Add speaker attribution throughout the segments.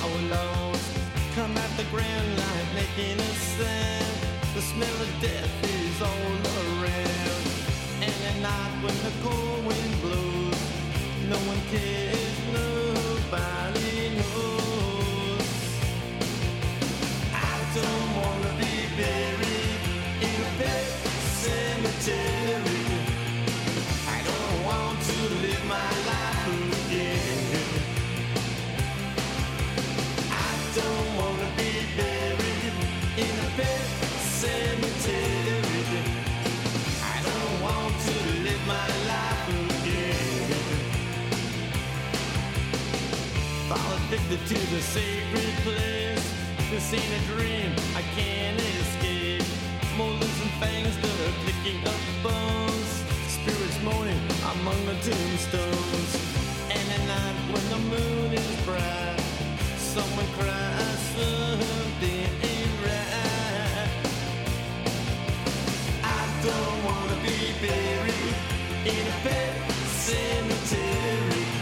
Speaker 1: we're. Come at the ground like making a sound. The smell of death is all around. And at night when the cold wind blows, no one cares, nobody addicted to the sacred place. This ain't a dream, I can't escape. Molars and fangs that are picking up bones. Spirits moaning among the tombstones. And at night when the moon is bright, someone cries something ain't right. I don't wanna be buried in a pet cemetery.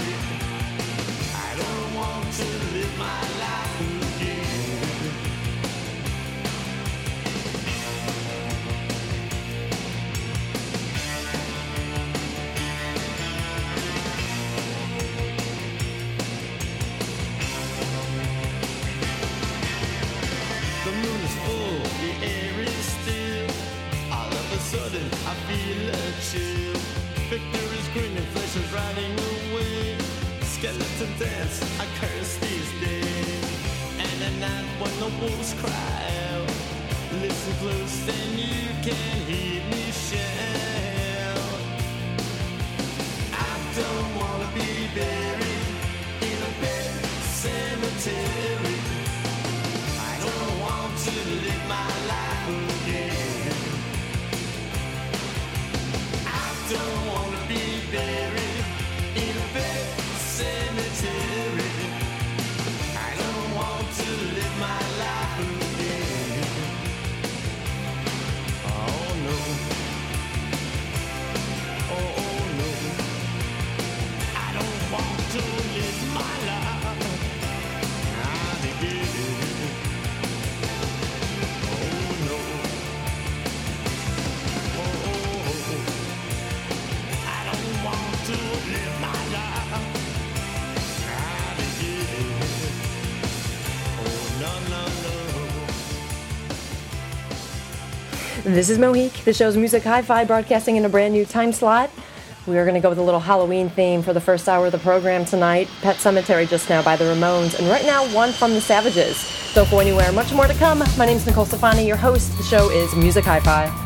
Speaker 2: This is Mohique, the show's Music Hi-Fi, broadcasting in a brand new time slot. We are going to go with a little Halloween theme for the first hour of the program tonight. Pet Sematary just now by the Ramones, and right now one from the Savages. Don't go anywhere. Much more to come. My name is Nicole Stefani, your host. The show is Music Hi-Fi.
Speaker 3: As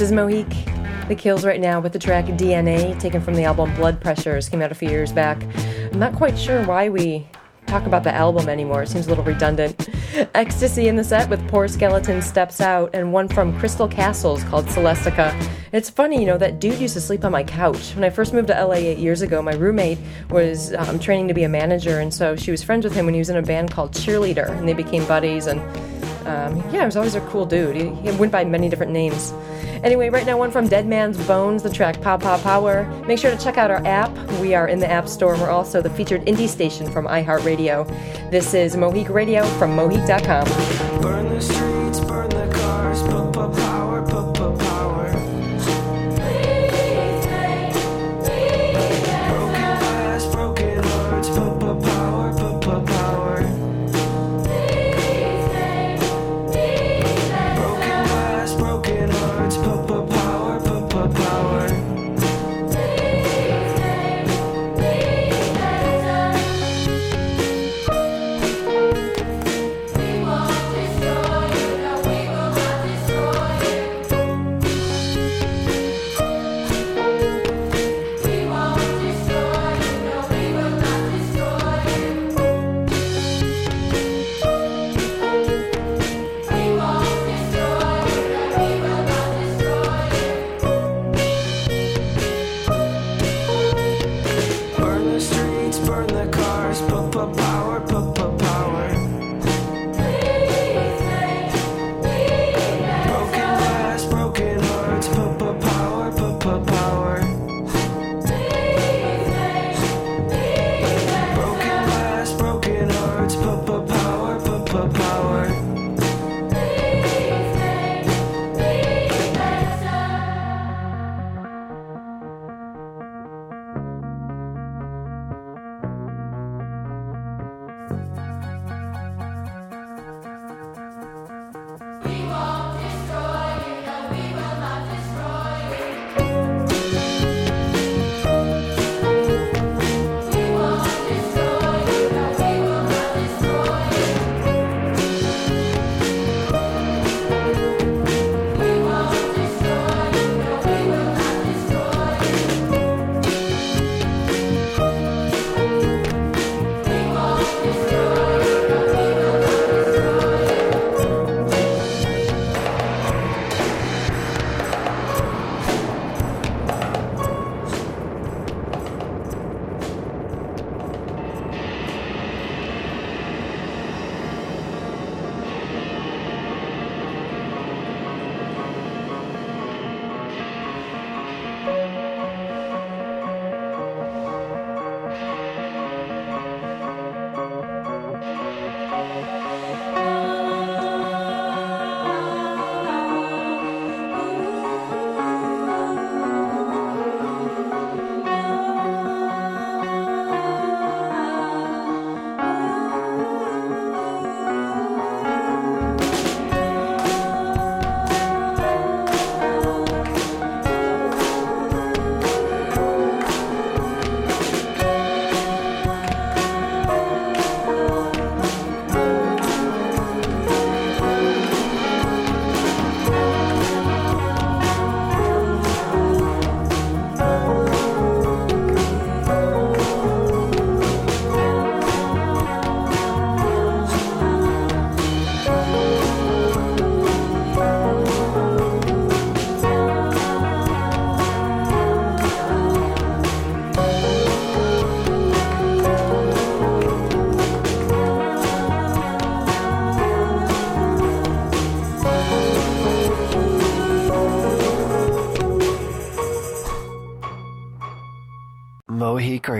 Speaker 2: This is Mohique. The Kills right now with the track DNA, taken from the album Blood Pressures, came out a few years back. I'm not quite sure why we talk about the album anymore. It seems a little redundant. Ecstasy in the set with Poor Skeleton Steps Out, and one from Crystal Castles called Celestica. It's funny, you know, that dude used to sleep on my couch. When I first moved to LA eight years ago, my roommate was um, training to be a manager, and so she was friends with him when he was in a band called Cheerleader, and they became buddies, and um, yeah, he was always a cool dude. He, he went by many different names. Anyway, right now, one from Dead Man's Bones, the track Pa Pa Power. Make sure to check out our app. We are in the App Store, we're also the featured indie station from iHeartRadio. This is Mohique Radio from Mohique.com.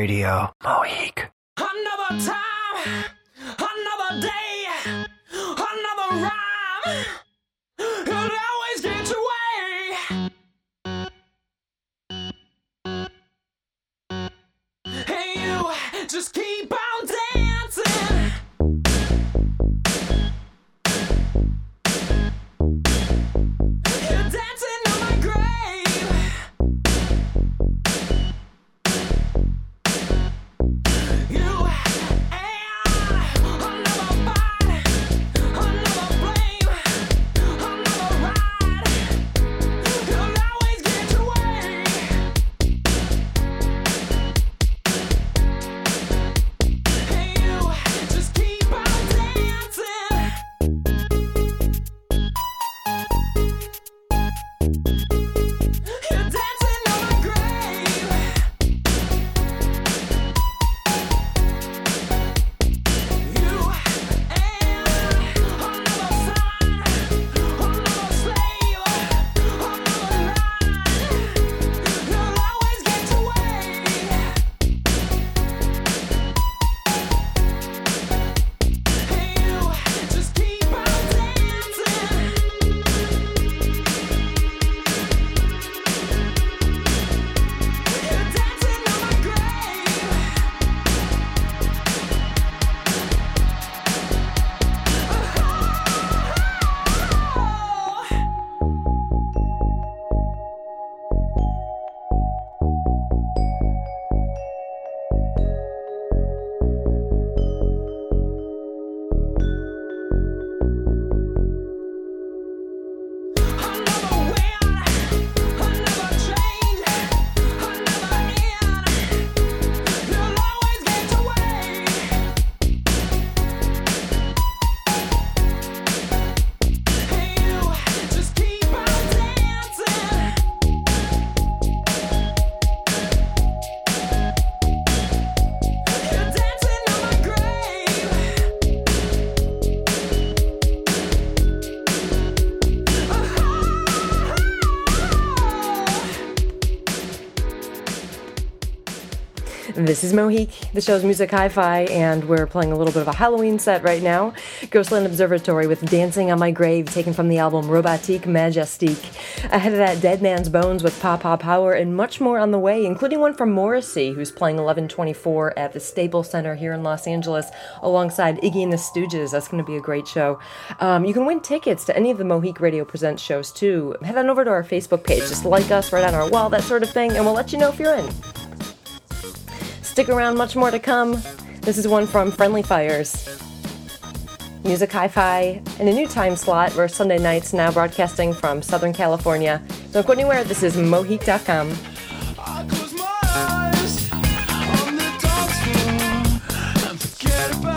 Speaker 4: Radio.
Speaker 2: This is Mohique, the show's Music Hi Fi, and we're playing a little bit of a Halloween set right now. Ghostland Observatory with Dancing on My Grave, taken from the album Robotique Majestique. Ahead of that, Dead Man's Bones with Pa Pa Power, and much more on the way, including one from Morrissey, who's playing 1124 at the Staples Center here in Los Angeles, alongside Iggy and the Stooges. That's going to be a great show. Um, you can win tickets to any of the Mohique Radio Presents shows, too. Head on over to our Facebook page, just like us right on our wall, that sort of thing, and we'll let you know if you're in. Stick around, much more to come. This is one from Friendly Fires. Music Hi Fi in a new time slot. We're Sunday nights now broadcasting from Southern California. Don't go anywhere. This is Mohique.com.
Speaker 1: I close my eyes on the dance floor and forget about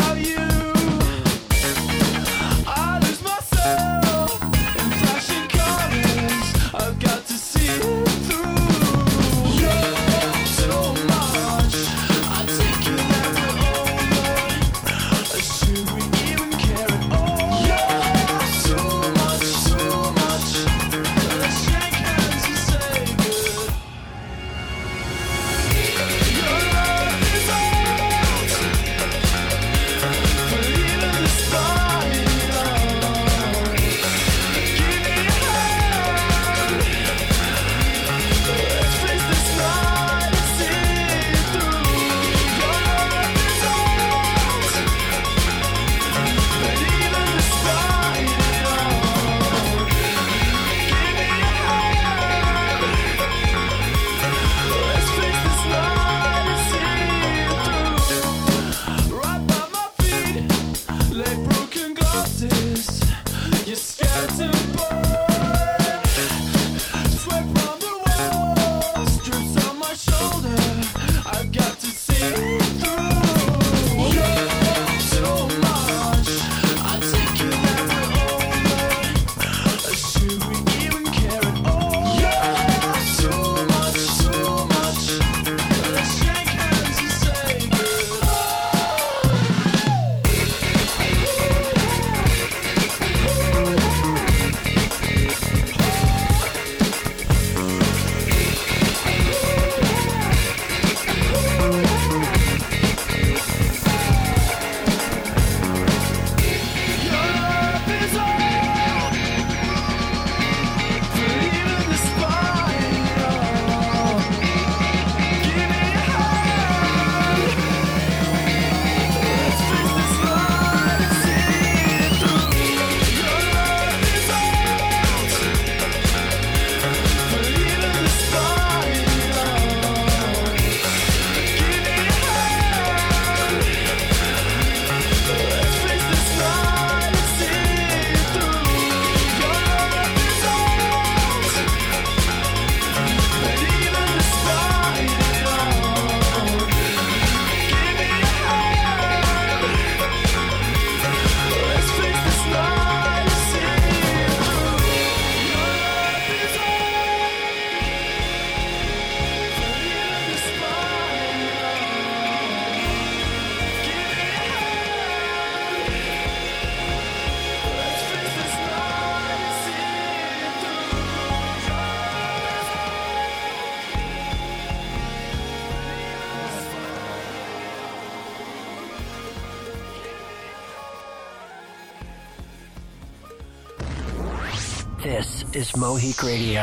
Speaker 5: is Mohique Radio.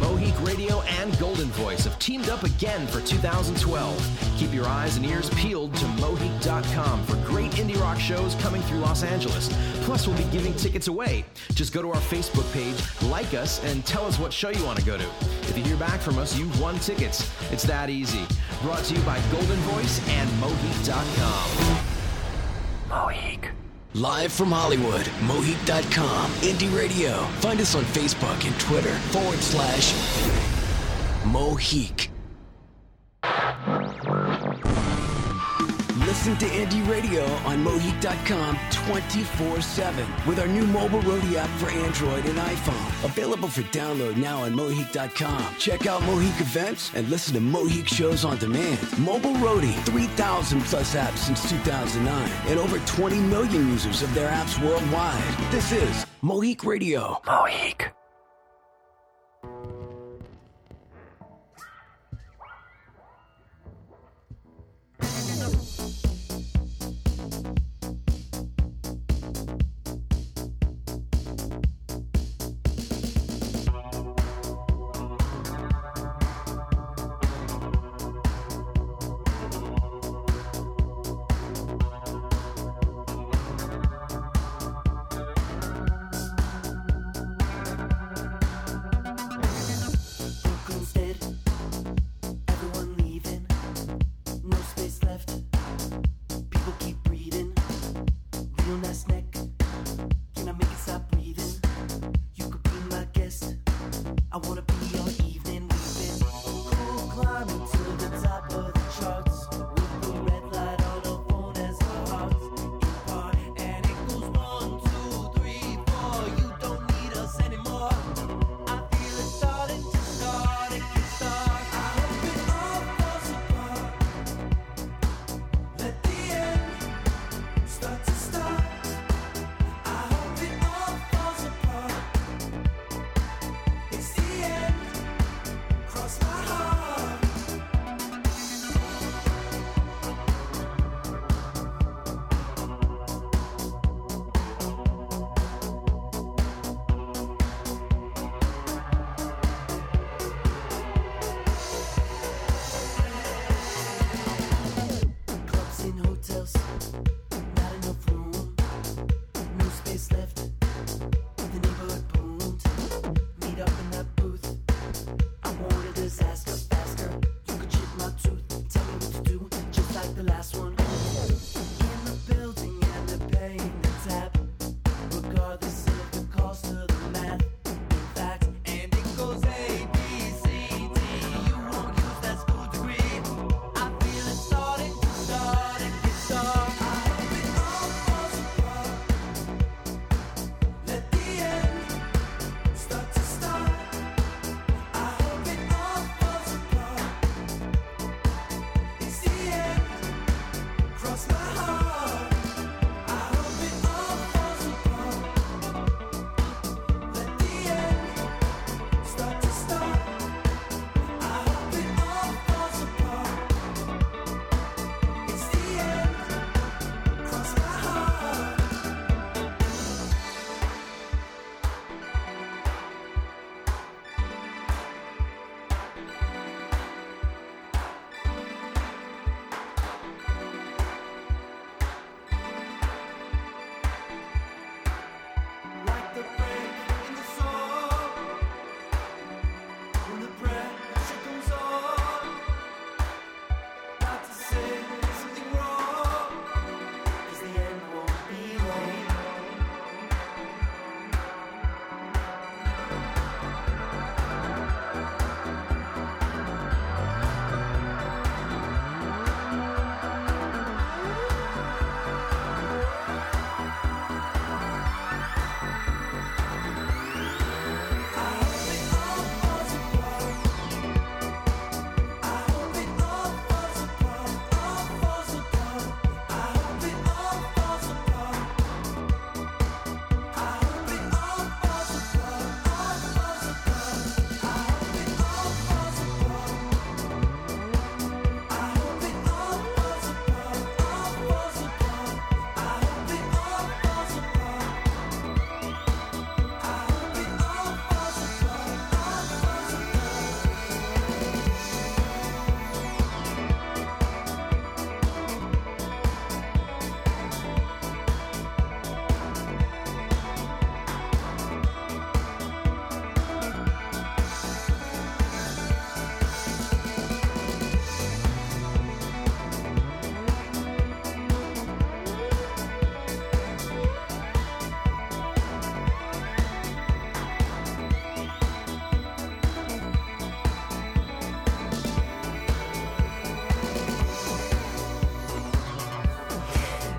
Speaker 6: Mohique Radio and Goldenvoice have teamed up again for 2012. Keep your eyes and ears peeled to Mohique.com for great indie rock shows coming through Los Angeles. Plus, we'll be giving tickets away. Just go to our Facebook page, like us, and tell us what show you want to go to. If you hear back from us, you've won tickets. It's that easy. Brought to you by Golden Voice and Mohique.com.
Speaker 5: Mohique.
Speaker 7: Live from Hollywood, Mohique.com, Indie Radio. Find us on Facebook and Twitter forward slash Mohique. Listen to Indie Radio on Mohique.com 24 7 with our new mobile roadie app for Android and iPhone. Available for download now on Mohique.com. Check out Mohique events and listen to Mohique shows on demand. Mobile Roadie, 3,000 plus apps since 2009 and over 20 million users of their apps worldwide. This is Mohique Radio.
Speaker 5: Mohique.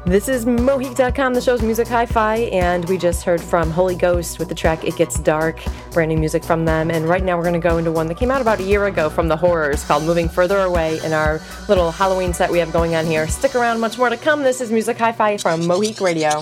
Speaker 8: This is Mohique.com, the show's Music Hi Fi, and we just heard from Holy Ghost with the track It Gets Dark, brand new music from them. And right now we're going to go into one that came out about a year ago from the Horrors called Moving Further Away in our little Halloween set we have going on here. Stick around, much more to come. This is Music Hi Fi from Mohique Radio.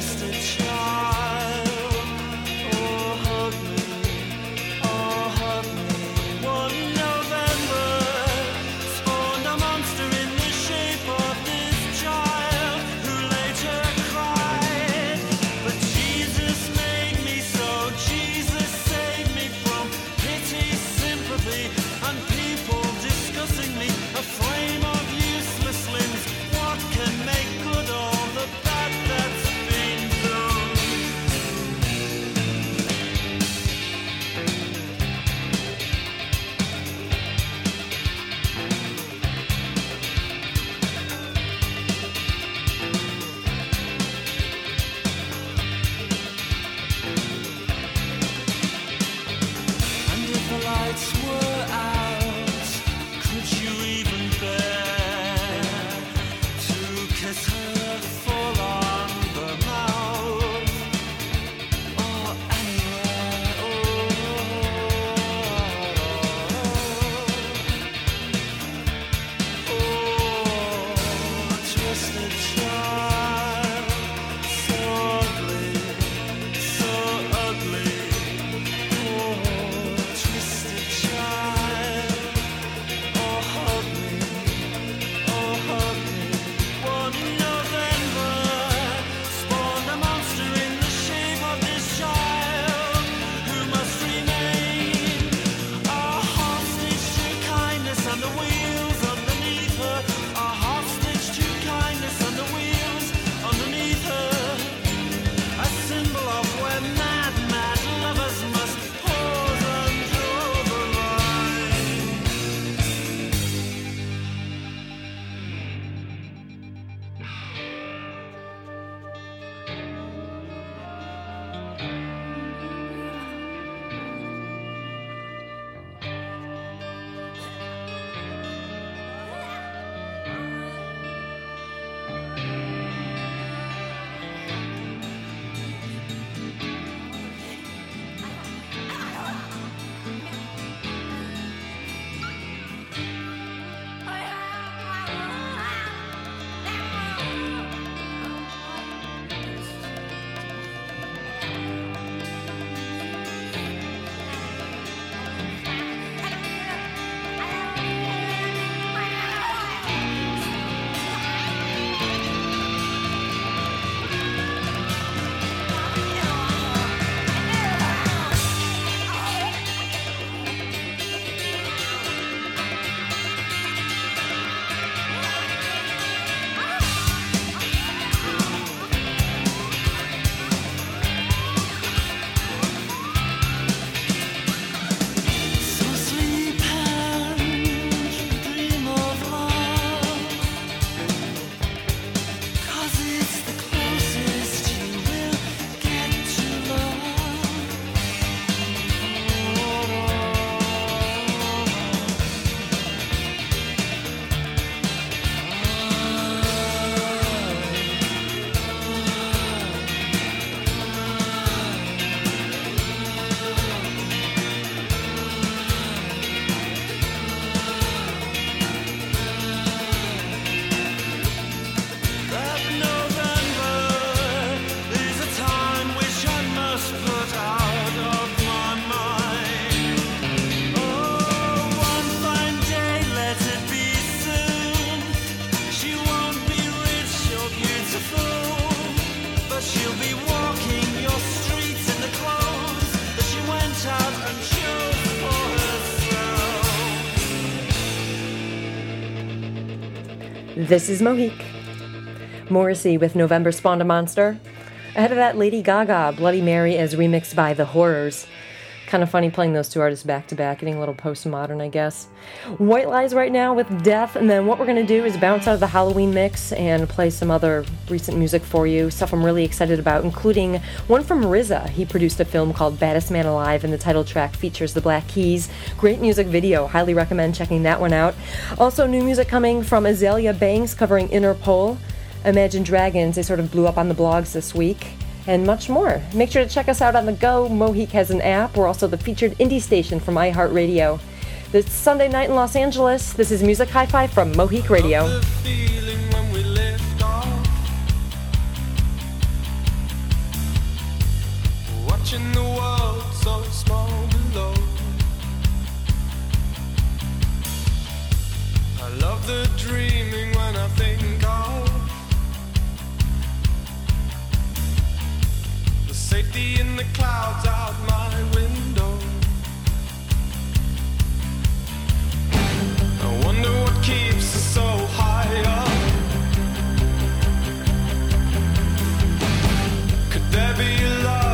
Speaker 9: Stitch.
Speaker 2: This is Mohique. Morrissey with November Spawned a Monster. Ahead of that, Lady Gaga, Bloody Mary as remixed by The Horrors. Kind of funny playing those two artists back to back, getting a little postmodern, I guess. White Lies right now with Death, and then what we're going to do is bounce out of the Halloween mix and play some other recent music for you, stuff I'm really excited about, including one from RZA. He produced a film called Baddest Man Alive, and the title track features the Black Keys. Great music video, highly recommend checking that one out. Also, new music coming from Azealia Banks covering Interpol. Imagine Dragons, they sort of blew up on the blogs this week and much more. Make sure to check us out on the go. Mohique has an app. We're also the featured indie station from iHeartRadio. This Sunday night in Los Angeles. This is Music Hi Fi from Mohique Radio.
Speaker 8: I love the dreaming when I think of safety in the clouds out my window. I wonder what keeps us so high up. Could there be love